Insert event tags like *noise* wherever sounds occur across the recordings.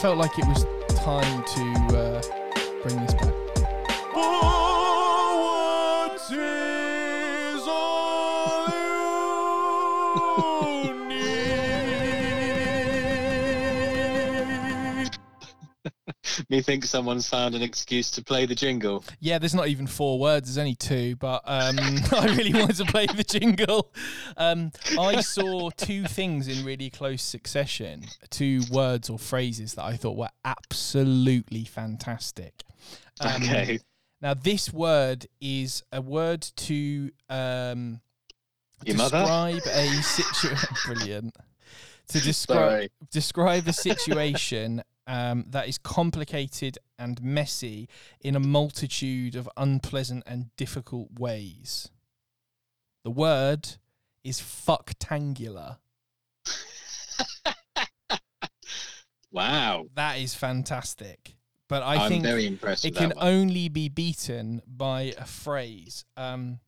felt like it was time to uh, bring this back. Me think someone's found an excuse to play the jingle. Yeah, there's not even four words. There's only two, but um, *laughs* I really wanted to play the jingle. Um, I saw two things in really close succession, two words or phrases that I thought were absolutely fantastic. Um, Okay. Now, this word is a word to um, Your mother? describe a situation. *laughs* Brilliant. To describe describe a situation um, that is complicated and messy in a multitude of unpleasant and difficult ways. The word is fucktangular. *laughs* Wow. That is fantastic. But I I'm think very impressed it can one. only be beaten by a phrase. Um,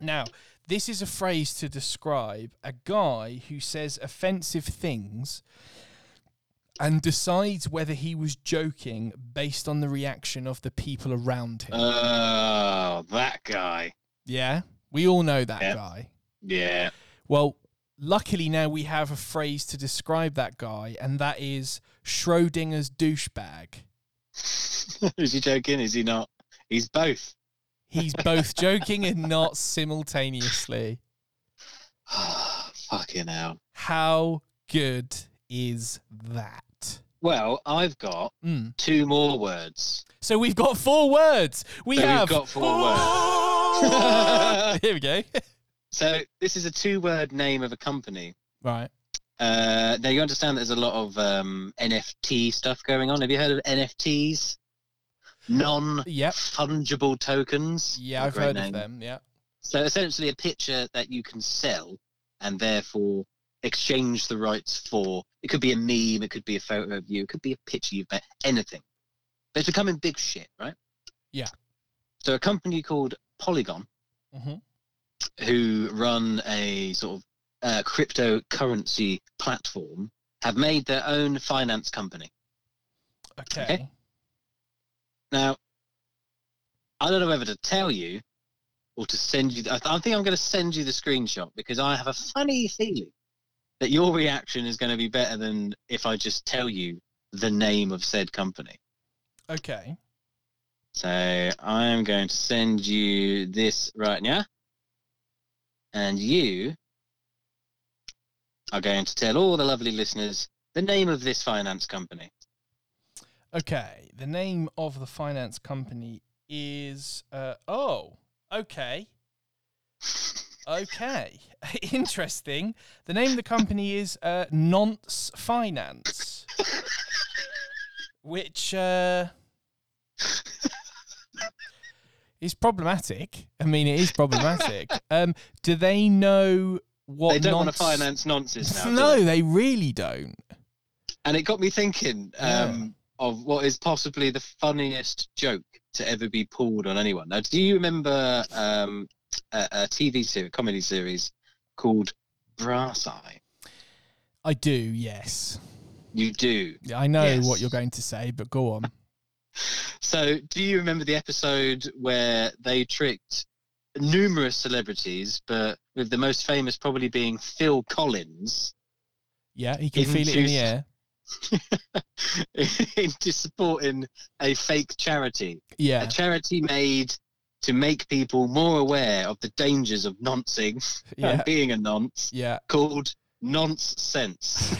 now, this is a phrase to describe a guy who says offensive things and decides whether he was joking based on the reaction of the people around him. Oh, that guy. yeah, we all know that Yeah. guy. Yeah. Well, luckily now we have a phrase to describe that guy, and that is Schrodinger's douchebag. *laughs* is he joking? Is he not? He's both. He's both *laughs* joking and not simultaneously. *sighs* Fucking hell. How good is that? Well, I've got Mm. two more words. So we've got four words. We So we've got four words. *laughs* Here we go. *laughs* So this is a two-word name of a company. right. Uh, now you understand there's a lot of um, NFT stuff going on. Have you heard of NFTs? Yep. Non-fungible tokens. Yeah, I've heard name. of them. Yeah. So essentially, a picture that you can sell and therefore exchange the rights for. It could be a meme, it could be a photo of you, it could be a picture you've made, anything. But it's becoming big shit, right? Yeah. So a company called Polygon, hmm who run a sort of uh, cryptocurrency platform, have made their own finance company. Okay. Okay. Now, I don't know whether to tell you or to send you. I, I think I'm going to send you the screenshot because I have a funny feeling that your reaction is going to be better than if I just tell you the name of said company. Okay. So I am going to send you this right now, and you are going to tell all the lovely listeners the name of this finance company. Okay. The name of the finance company is. Uh, oh. Okay. Okay. *laughs* Interesting. The name of the company is uh, Nonce Finance, which uh, is problematic. I mean, it is problematic. *laughs* um, do they know what? they don't want to finance nonsense now. No, they? they really don't. and it got me thinking um, of what is possibly the funniest joke to ever be pulled on anyone. Now, do you remember um, a, a TV series, comedy series called Brass Eye? I do. Yes. You do. I know Yes. what you're going to say, but go on. *laughs* So, do you remember the episode where they tricked numerous celebrities, but with the most famous probably being Phil Collins, Yeah, he can feel it in the air. *laughs* into supporting a fake charity? Yeah. a charity made to make people more aware of the dangers of noncing *laughs* Yeah. and *laughs* being a nonce Yeah. called Nonce Sense.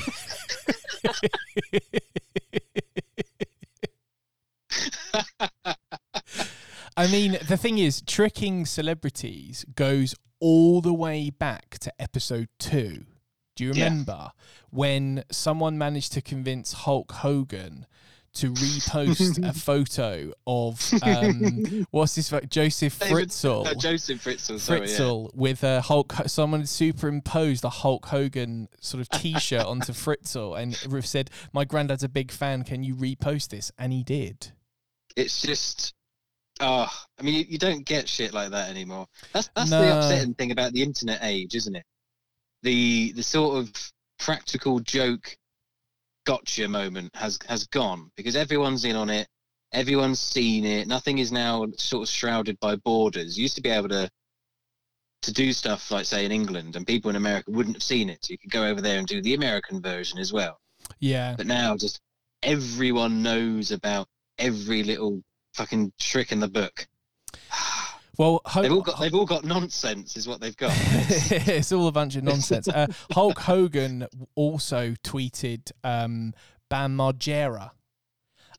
I mean, the thing is, tricking celebrities goes all the way back to episode two. Do you Yeah. remember when someone managed to convince Hulk Hogan to repost a *laughs* photo of um, *laughs* what's this? pho- Josef David- Fritzl. Uh, Josef Fritzl, sorry. yeah. With a Hulk. Someone superimposed a Hulk Hogan sort of T-shirt *laughs* onto Fritzl, and Riff said, "My granddad's a big fan. Can you repost this?" And he did. It's just, oh, I mean, you, you don't get shit like that anymore. That's that's No. the upsetting thing about the internet age, isn't it? The the sort of practical joke gotcha moment has has gone because everyone's in on it. Everyone's seen it. Nothing is now sort of shrouded by borders. You used to be able to to do stuff like say in England and people in America wouldn't have seen it. So you could go over there and do the American version as well. Yeah. But now just everyone knows about every little fucking trick in the book. Well, Ho- They've all got they've all got nonsense is what they've got. *laughs* it's all a bunch of nonsense. Uh, Hulk Hogan also tweeted um, Bam Margera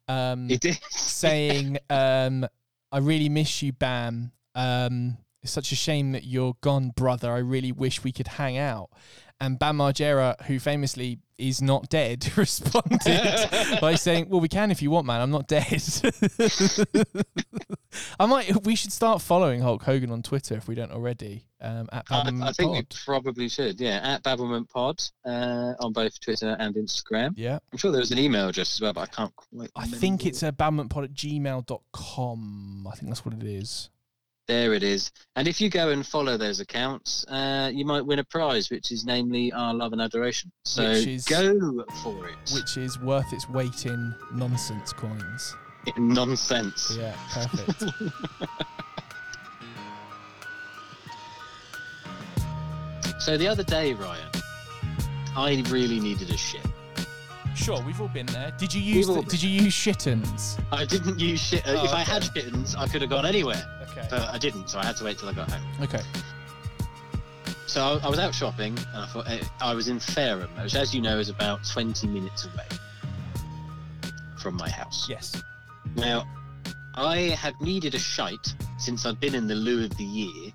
um, He did. saying, *laughs* um, I really miss you, Bam. Um, it's such a shame that you're gone, brother. I really wish we could hang out. And Bam Margera, who famously is not dead, *laughs* responded *laughs* by saying, "Well, we can if you want, man. I'm not dead." *laughs* I might. We should start following Hulk Hogan on Twitter if we don't already. Um, at I, Babblement I think we probably should. Yeah, at Babblement Pod uh, on both Twitter and Instagram. Yeah, I'm sure there was an email address as well, but I can't quite. I think it's a babblementpod at gmail.com. I think that's what it is. There it is. And if you go and follow those accounts, uh, you might win a prize, which is namely our love and adoration. So is- go for it. Which is worth its weight in nonsense coins. *laughs* Nonsense. Yeah, perfect. *laughs* So the other day, Ryan, I really needed a shit. sure, we've all been there. Did you use the, Did you use shittens? I didn't use shit. Oh, if I had okay. shittens, I could have gone anywhere, Okay. but I didn't. So I had to wait till I got home. Okay. So I, I was out shopping, and I thought eh, I was in Fareham, which, as you know, is about 20 minutes away from my house. Yes. Now, I had needed a shite since I'd been in the loo of the year,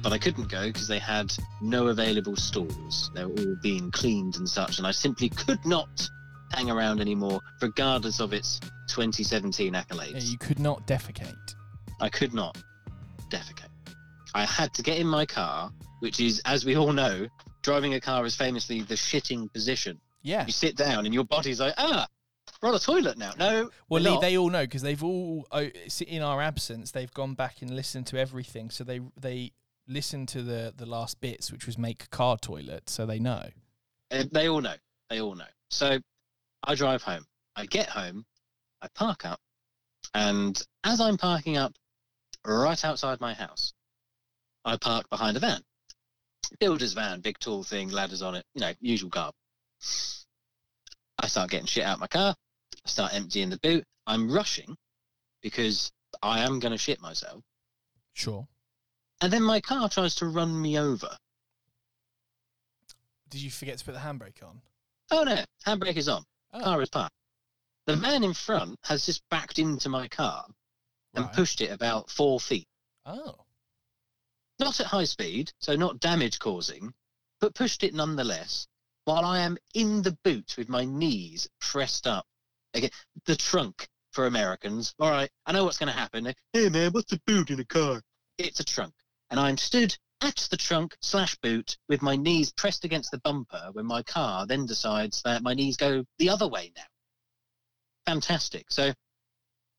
but I couldn't go because they had no available stalls. They were all being cleaned and such, and I simply could not hang around anymore, regardless of its 2017 accolades. Yeah, you could not defecate. I could not defecate. I had to get in my car, which is, as we all know, driving a car is famously the shitting position. Yeah. You sit down and your body's like, ah, we're on a toilet now. No, Well, Lee, they all know because they've all, oh, in our absence, they've gone back and listened to everything. So they they listened to the the last bits, which was make a car toilet. So they know. Uh, they all know. They all know. So I drive home. I get home. I park up. And as I'm parking up right outside my house, I park behind a van. Builder's van, big tall thing, ladders on it, you know, usual garb. I start getting shit out of my car. I start emptying the boot. I'm rushing because I am going to shit myself. Sure. And then my car tries to run me over. Did you forget to put the handbrake on? Oh no, handbrake is on. Oh, car is parked. The man in front has just backed into my car and right. pushed it about four feet. Oh. Not at high speed, so not damage causing, but pushed it nonetheless while I am in the boot with my knees pressed up. Again, the trunk for Americans. All right, I know what's going to happen. Hey man, what's the boot in a car? It's a trunk. And I'm stood at the trunk slash boot with my knees pressed against the bumper when my car then decides that my knees go the other way now. Fantastic. So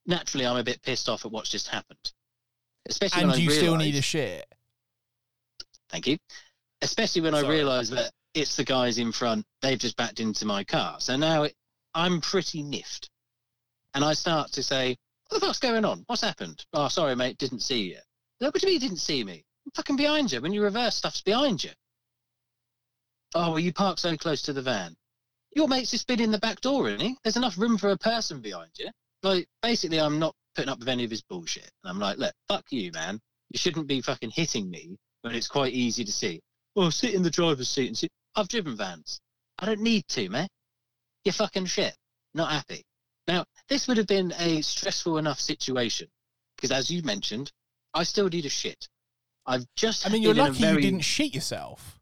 naturally, I'm a bit pissed off at what's just happened. Especially And when I you still need a realise- shit. Thank you. Especially when I realise that it's the guys in front. They've just backed into my car. So now it, I'm pretty niffed. And I start to say, what the fuck's going on? What's happened? Oh, sorry, mate. Didn't see you. No, what do you mean you didn't see me? I'm fucking behind you. When you reverse, stuff's behind you. Oh, well, you parked so close to the van. Your mate's just been in the back door, isn't he? There's enough room for a person behind you. Like, basically, I'm not putting up with any of his bullshit. And I'm like, look, fuck you, man. You shouldn't be fucking hitting me when it's quite easy to see. Well, sit in the driver's seat and sit. I've driven vans. I don't need to, man. You're fucking shit. Not happy. Now, this would have been a stressful enough situation because, as you mentioned, I still need a shit. I've just. I mean, you're been in a lucky very, you didn't shit yourself.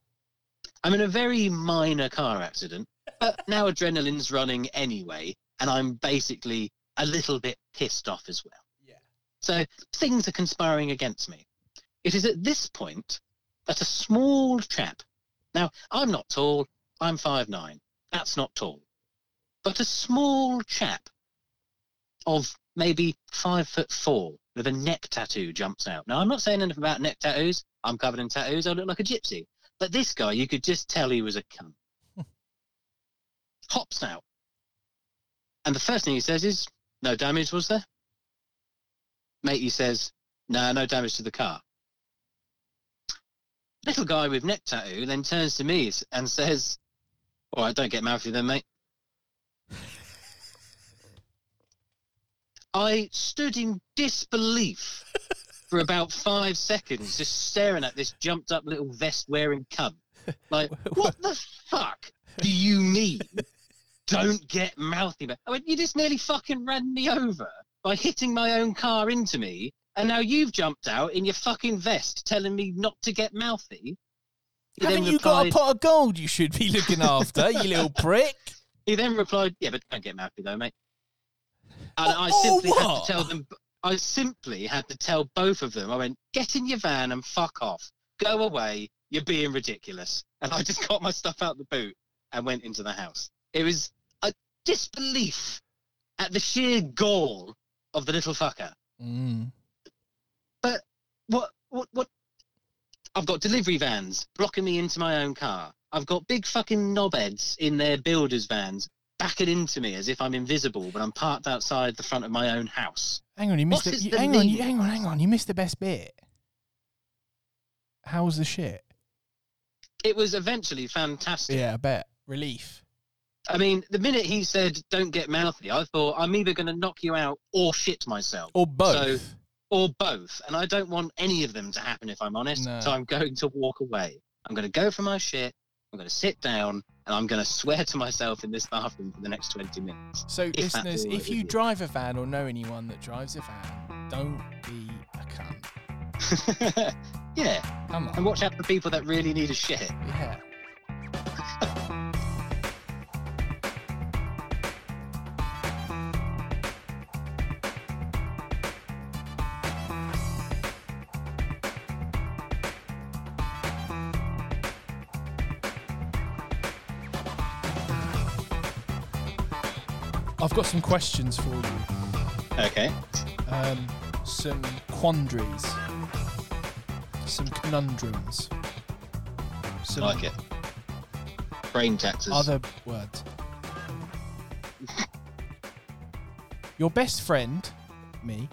I'm in a very minor car accident, but now adrenaline's running anyway, and I'm basically a little bit pissed off as well. Yeah. So things are conspiring against me. It is at this point that a small chap, now I'm not tall, I'm five nine. That's not tall. But a small chap of maybe five foot four with a neck tattoo jumps out. Now I'm not saying anything about neck tattoos. I'm covered in tattoos. I look like a gypsy. But this guy, you could just tell he was a cunt. *laughs* Hops out, And the first thing he says is, "No damage, was there?" Matey says, "No, no damage to the car." Little guy with neck tattoo then turns to me and says, "All right, don't get mouthy then, mate." I stood in disbelief for about five seconds, just staring at this jumped up little vest wearing cunt. Like, *laughs* what the fuck do you mean? Don't get mouthy. I went, you just nearly fucking ran me over by hitting my own car into me, and now you've jumped out in your fucking vest telling me not to get mouthy. He Haven't you got a pot of gold you should be looking after, you *laughs* little prick? He then replied, "Yeah, but don't get mouthy though, mate." And Oh, I oh, simply had to tell them. I simply had to tell both of them. I went, "Get in your van and fuck off. Go away. You're being ridiculous." And I just *laughs* got my stuff out the boot and went into the house. It was disbelief at the sheer gall of the little fucker. Mm. What? What? What? I've got delivery vans blocking me into my own car. I've got big fucking knobheads in their builders' vans backing into me as if I'm invisible, but I'm parked outside the front of my own house. Hang on, you missed What it. is You, the hang on, you, hang on, hang on. You missed the best bit. How was the shit? It was eventually fantastic. Yeah, I bet. Relief. I mean, the minute he said, don't get mouthy, I thought, I'm either going to knock you out or shit myself, Or both. or both. And I don't want any of them to happen, if I'm honest. No. So I'm going to walk away. I'm going to go for my shit. I'm going to sit down and I'm going to swear to myself in this bathroom for the next 20 minutes. so, if listeners, if you you. drive a van or know anyone that drives a van, don't be a cunt. *laughs* yeah. Come on. And watch out for people that really need a shit. Yeah. I've got some questions for you. Okay. um, some quandaries, some conundrums, some like it. Brain taxes. other words. Your best friend, me,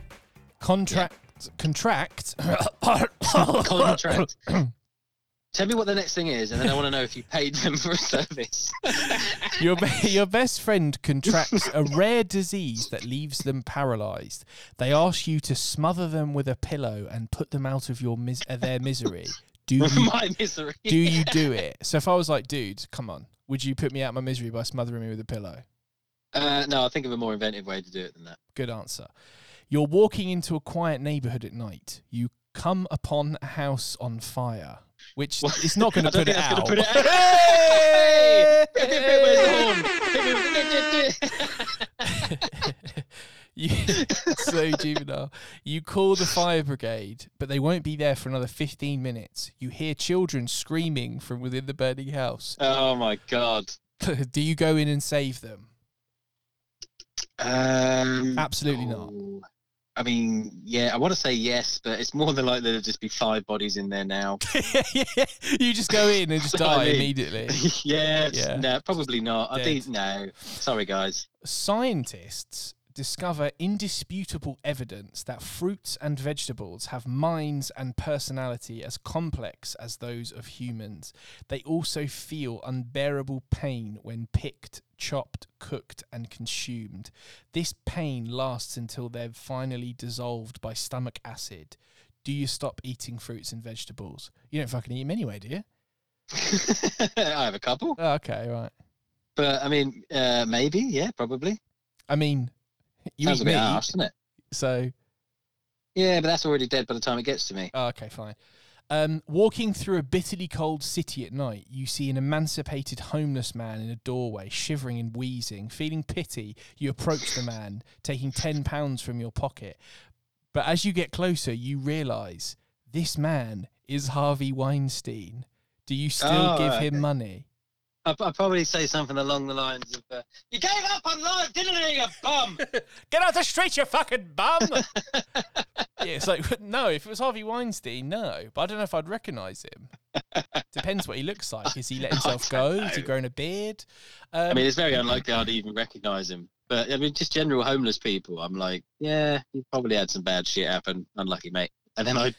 contract contract. *coughs* *coughs* Contract. Tell me what the next thing is, and then I want to know if you paid them for a service. *laughs* your be- your best friend contracts a rare disease that leaves them paralyzed. They ask you to smother them with a pillow and put them out of your mis- uh, their misery. Do *laughs* you my misery. do you *laughs* do it? So if I was like, dude, come on, would you put me out of my misery by smothering me with a pillow? Uh, no, I think of a more inventive way to do it than that. Good answer. You're walking into a quiet neighborhood at night. You come upon a house on fire, which Well, is not going to put it out. put it out. Hey! Hey! Where's *laughs* you, so juvenile. You call the fire brigade, but they won't be there for another 15 minutes. You hear children screaming from within the burning house. oh my god. *laughs* Do you go in and save them? Um, Absolutely not. I mean, yeah, I want to say yes, but it's more than likely there'll just be five bodies in there now. *laughs* you just go in and just what *laughs* I die mean. immediately. *laughs* yeah, Yeah. no, probably not. I think no. Sorry, guys. Scientists discover indisputable evidence that fruits and vegetables have minds and personality as complex as those of humans. They also feel unbearable pain when picked, chopped, cooked, and consumed. This pain lasts until they're finally dissolved by stomach acid. Do you stop eating fruits and vegetables? You don't fucking eat them anyway, do you? *laughs* I have a couple, Oh, okay, right. but I mean, uh, maybe, yeah, probably. I mean, you Sounds eat a bit meat, harsh, doesn't it? so Yeah, but that's already dead by the time it gets to me. Oh, okay, fine. Um, walking through a bitterly cold city at night, you see an emancipated homeless man in a doorway, shivering and wheezing. Feeling pity, you approach the man, taking ten pounds from your pocket. But as you get closer, you realise this man is Harvey Weinstein. Do you still Oh, give okay. him money? I'd, I'd probably say something along the lines of, uh, "You gave up on life, didn't you, you bum?" *laughs* Get out the street, you fucking bum! *laughs* yeah, it's like *laughs* no. If it was Harvey Weinstein, no. But I don't know if I'd recognise him. Depends what he looks like. Is he let himself go? Has he know. grown a beard? Um, I mean, it's very unlikely I'd even recognise him. But I mean, just general homeless people. I'm like, yeah, you probably had some bad shit happen. Unlucky, mate. And then I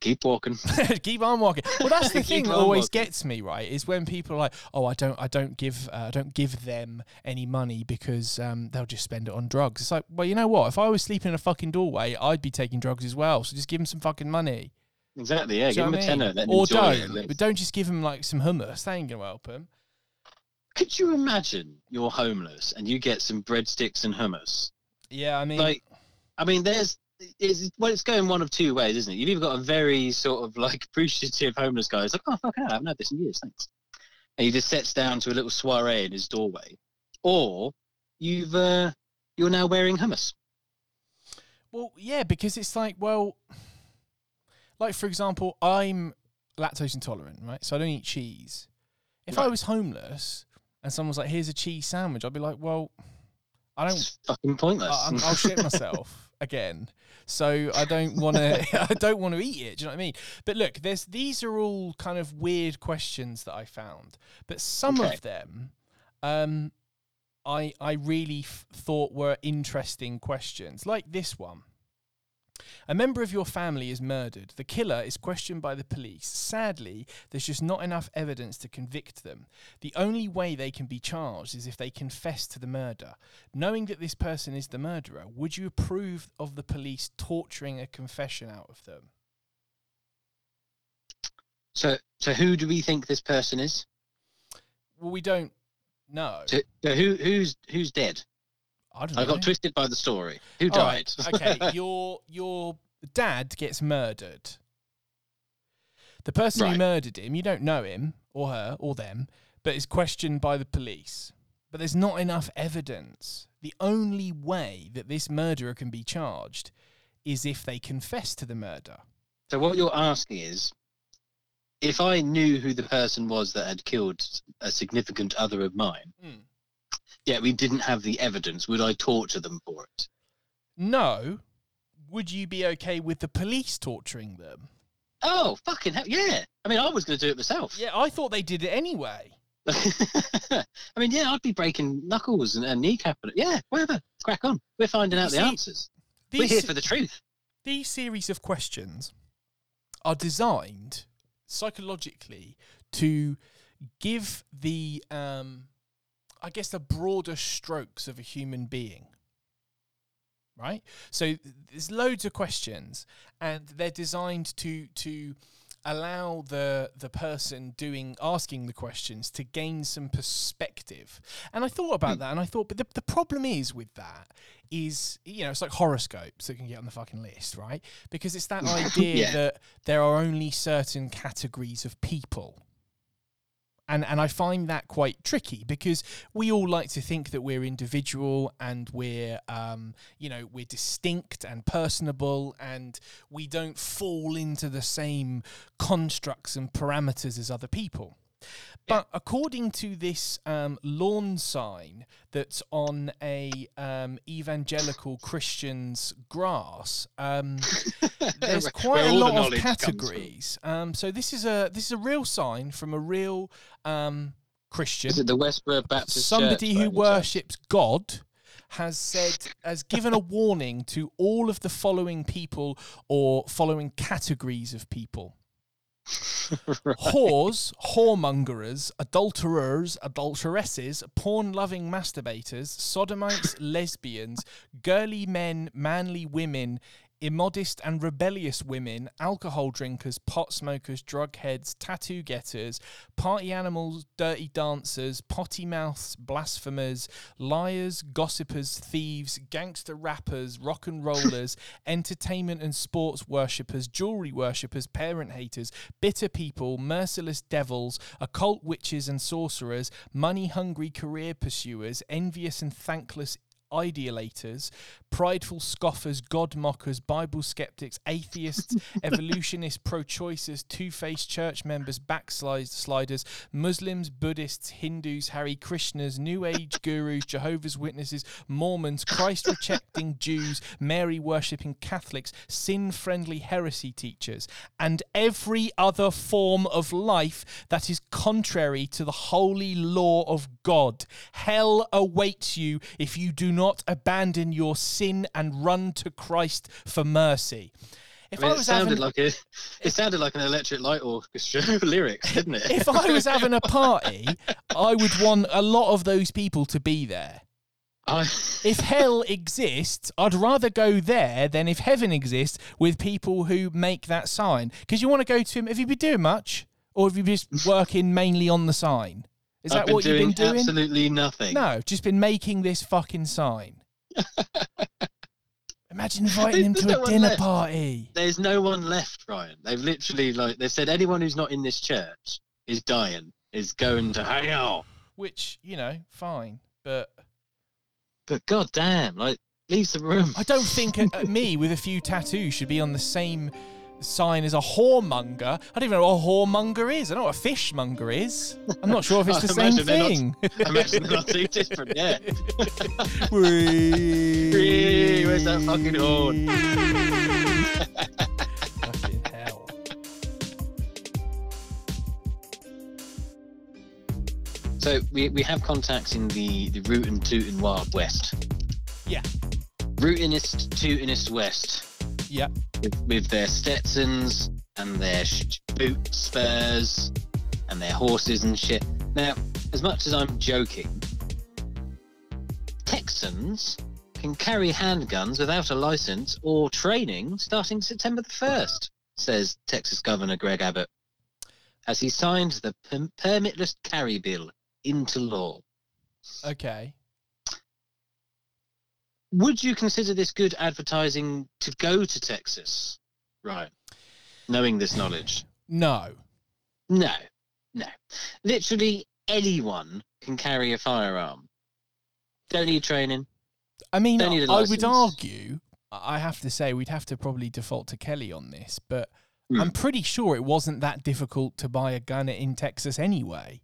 keep walking. *laughs* keep on walking. Well, that's the *laughs* thing that always walking. gets me right is when people are like, "Oh, I don't, I don't give, uh, I don't give them any money because um, they'll just spend it on drugs." It's like, well, you know what? If I was sleeping in a fucking doorway, I'd be taking drugs as well. So just give them some fucking money. Exactly. Yeah. Give them a I mean? tenner. Let or it. don't, but don't just give them like some hummus. That ain't gonna help them. Could you imagine you're homeless and you get some breadsticks and hummus? Yeah, I mean, Like, I mean, there's. It's, well, it's going one of two ways, isn't it? You've either got a very sort of like *laughs* appreciative homeless guy who's like, oh, fuck, I haven't had this in years, thanks. And he just sets down to a little soiree in his doorway. Or you've, uh, you're now wearing hummus. Well, yeah, because it's like, well, like for example, I'm lactose intolerant, right? So I don't eat cheese. If I was homeless and someone was like, "Here's a cheese sandwich," I'd be like, "Well, I don't. It's fucking pointless. I, I'll shit *laughs* myself again." So I don't want to. *laughs* *laughs* I don't want to eat it. Do you know what I mean? But look, there's these are all kind of weird questions that I found, but some Okay. of them, um, I I really f- thought were interesting questions, like this one. A member of your family is murdered. The killer is questioned by the police. Sadly, there's just not enough evidence to convict them. The only way they can be charged is if they confess to the murder. Knowing that this person is the murderer, would you approve of the police torturing a confession out of them? so, so who do we think this person is? Well, we don't know. So, so who, who's, who's dead? I don't I got twisted by the story. Who All right, died? okay, *laughs* your your dad gets murdered. The person who murdered him, you don't know him or her or them, but is questioned by the police. But there's not enough evidence. The only way that this murderer can be charged is if they confess to the murder. So what you're asking is, if I knew who the person was that had killed a significant other of mine, Hmm. Yet we didn't have the evidence, would I torture them for it? No. Would you be okay with the police torturing them? Oh, fucking hell, yeah. I mean, I was going to do it myself. Yeah, I thought they did it anyway. *laughs* I mean, yeah, I'd be breaking knuckles and, and kneecapping it. Yeah, whatever. Crack on. We're finding out You the see, answers. We're here for the truth. these series of questions are designed psychologically to give the um i guess the broader strokes of a human being right so there's loads of questions and they're designed to to allow the the person doing asking the questions to gain some perspective and i thought about Hmm. that and i thought but the, the problem is with that is you know it's like horoscopes that can get on the fucking list right because it's that *laughs* idea Yeah. that there are only certain categories of people and and I find that quite tricky because we all like to think that we're individual and we're um, you know we're distinct and personable and we don't fall into the same constructs and parameters as other people. But according to this um, lawn sign that's on a um, evangelical Christian's grass, um, *laughs* there's quite a lot of knowledge comes from. categories. Um, so this is a this is a real sign from a real um, Christian, Is it the Westboro Baptist somebody Church, who worships God. Has said, has given a warning to all of the following people or following categories of people *laughs* *laughs* whores, whoremongers, adulterers, adulteresses, porn loving masturbators, sodomites, *laughs* lesbians, girly men, manly women, immodest and rebellious women, alcohol drinkers, pot smokers, drug heads, tattoo getters, party animals, dirty dancers, potty mouths, blasphemers, liars, gossipers, thieves, gangster rappers, rock and rollers, *laughs* entertainment and sports worshippers, jewelry worshippers, parent haters, bitter people, merciless devils, occult witches and sorcerers, money hungry career pursuers, envious and thankless ideolators, prideful scoffers, God mockers, Bible skeptics, atheists, *laughs* evolutionists, pro choicers, two faced church members, backsliders, Muslims, Buddhists, Hindus, Hare Krishnas, New Age gurus, Jehovah's Witnesses, Mormons, Christ rejecting Jews, Mary worshipping Catholics, sin friendly heresy teachers, and every other form of life that is contrary to the holy law of God. Hell awaits you if you do not abandon your sin and run to Christ for mercy. If I mean, I it was sounded having, like a, it sounded like an electric light orchestra *laughs* lyrics, didn't it? if I was having a party, I would want a lot of those people to be there. *laughs* I, If hell exists, I'd rather go there than if heaven exists with people who make that sign. Because you want to go to him. Have you been doing much, or have you just working mainly on the sign? Is I've that what you've been doing? absolutely nothing. No, just been making this fucking sign. *laughs* Imagine inviting him to no a dinner left. party. There's no one left, Ryan. They've literally like they said anyone who's not in this church is dying, is going to hell. Which, you know, fine. But But god damn, like leave the room. I don't think a, a me *laughs* with a few tattoos should be on the same sign is a whoremonger. I don't even know what a whoremonger is. I don't know what a fishmonger is. I'm not sure if *laughs* it's I the same imagine they're not- thing. *laughs* I imagine they're not too different, yeah. *laughs* Whee! Where's that fucking horn? Fucking hell. So we, we have contacts in the, the root and tootin' Wild West. Yeah. Rootinist, tootinist West. Yep. with, with their Stetsons and their sh- boot spurs and their horses and shit. Now, as much as I'm joking, Texans can carry handguns without a license or training starting September the 1st, says Texas Governor Greg Abbott, as he signed the per- permitless carry bill into law. Okay. Would you consider this good advertising to go to Texas? Right. Knowing this knowledge. No. No, no. Literally anyone can carry a firearm. Don't need training. I mean, Don't need a I would argue, I have to say, we'd have to probably default to Kelly on this, but Hmm. I'm pretty sure it wasn't that difficult to buy a gun in Texas anyway.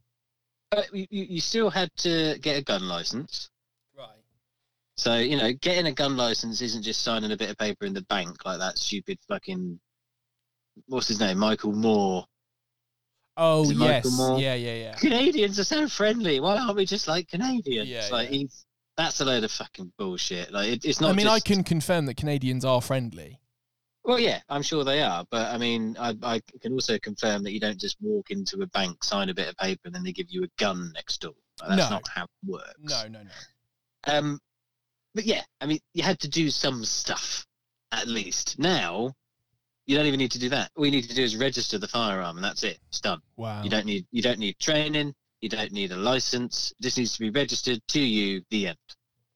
But you, you you still had to get a gun license. So, you know, getting a gun license isn't just signing a bit of paper in the bank like that stupid fucking. What's his name? Michael Moore. Oh, yes. Michael Moore? Yeah, yeah, yeah. Canadians are so friendly. Why aren't we just like Canadians? Yeah, like, yeah. he's. That's a load of fucking bullshit. Like, it, it's not I mean, I can confirm that Canadians are friendly. Well, yeah, I'm sure they are, but I mean, I, I can also confirm that you don't just walk into a bank, sign a bit of paper, and then they give you a gun next door. Like, that's No. not how it works. No, no, no. Um, but yeah, I mean, you had to do some stuff at least. Now, you don't even need to do that. All you need to do is register the firearm, and that's it. It's done. Wow. You don't need you don't need training. You don't need a license. It just needs to be registered to you. The end.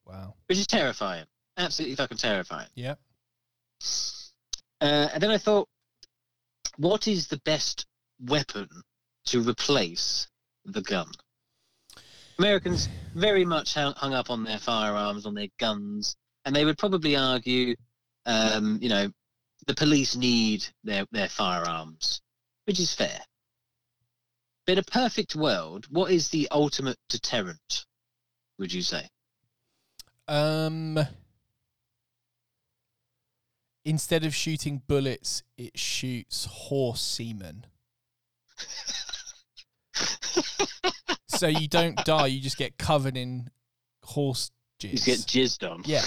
Wow. Which is terrifying. Absolutely fucking terrifying. Yep. Uh, and then I thought, what is the best weapon to replace the gun? Americans very much hung hung up on their firearms, on their guns, and they would probably argue, um, you know, the police need their, their firearms, which is fair. But in a perfect world, what is the ultimate deterrent, would you say? Um, instead of shooting bullets, it shoots horse semen. *laughs* so you don't die; you just get covered in horse jizz. You get jizzed on. Yeah,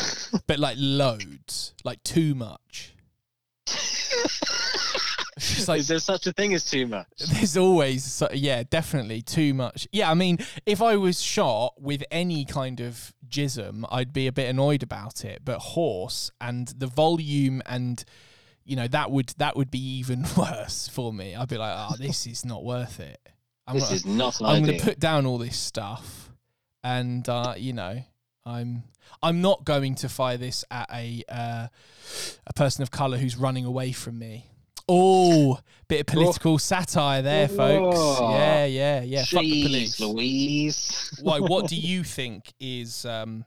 but like loads, like too much. It's like is there such a thing as too much? there's always so, yeah definitely too much yeah i mean if i was shot with any kind of jism i'd be a bit annoyed about it but horse and the volume and you know that would that would be even *laughs* worse for me i'd be like oh this is not worth it i'm this gonna, is not I'm going to put down all this stuff and uh you know i'm i'm not going to fire this at a uh a person of color who's running away from me Oh, bit of political satire there, folks. Oh. Yeah, yeah, yeah. Fuck the police. Louise. Why? What do *laughs* you think is um,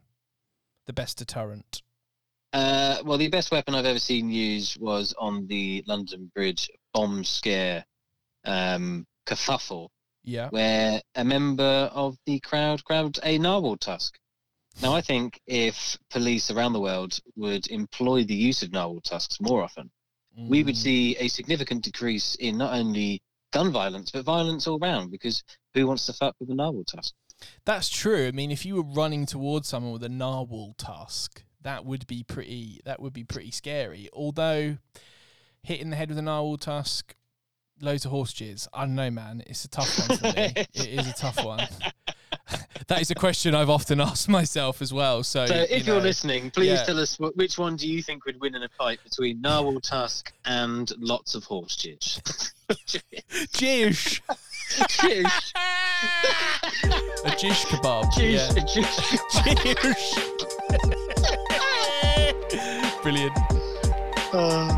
the best deterrent? Uh, well, the best weapon I've ever seen used was on the London Bridge bomb scare um, kerfuffle, Yeah. where a member of the crowd grabbed a narwhal tusk. Now, I think if police around the world would employ the use of narwhal tusks more often, we would Mm. see a significant decrease in not only gun violence but violence all round. Because who wants to fuck with a narwhal tusk? That's true. I mean, if you were running towards someone with a narwhal tusk, that would be pretty. That would be pretty scary. Although, hitting the head with a narwhal tusk, loads of horse jizz. I don't know, man. It's a tough one for me. *laughs* it is a tough one. *laughs* that is a question I've often *laughs* asked myself as well. So, So, if you are listening, please yeah. tell us wh- which one do you think would win in a fight between narwhal tusk and lots of horse jizz? jish, Jish. a jish kebab. Jish. Yeah. Jish. Jish. Brilliant. Uh,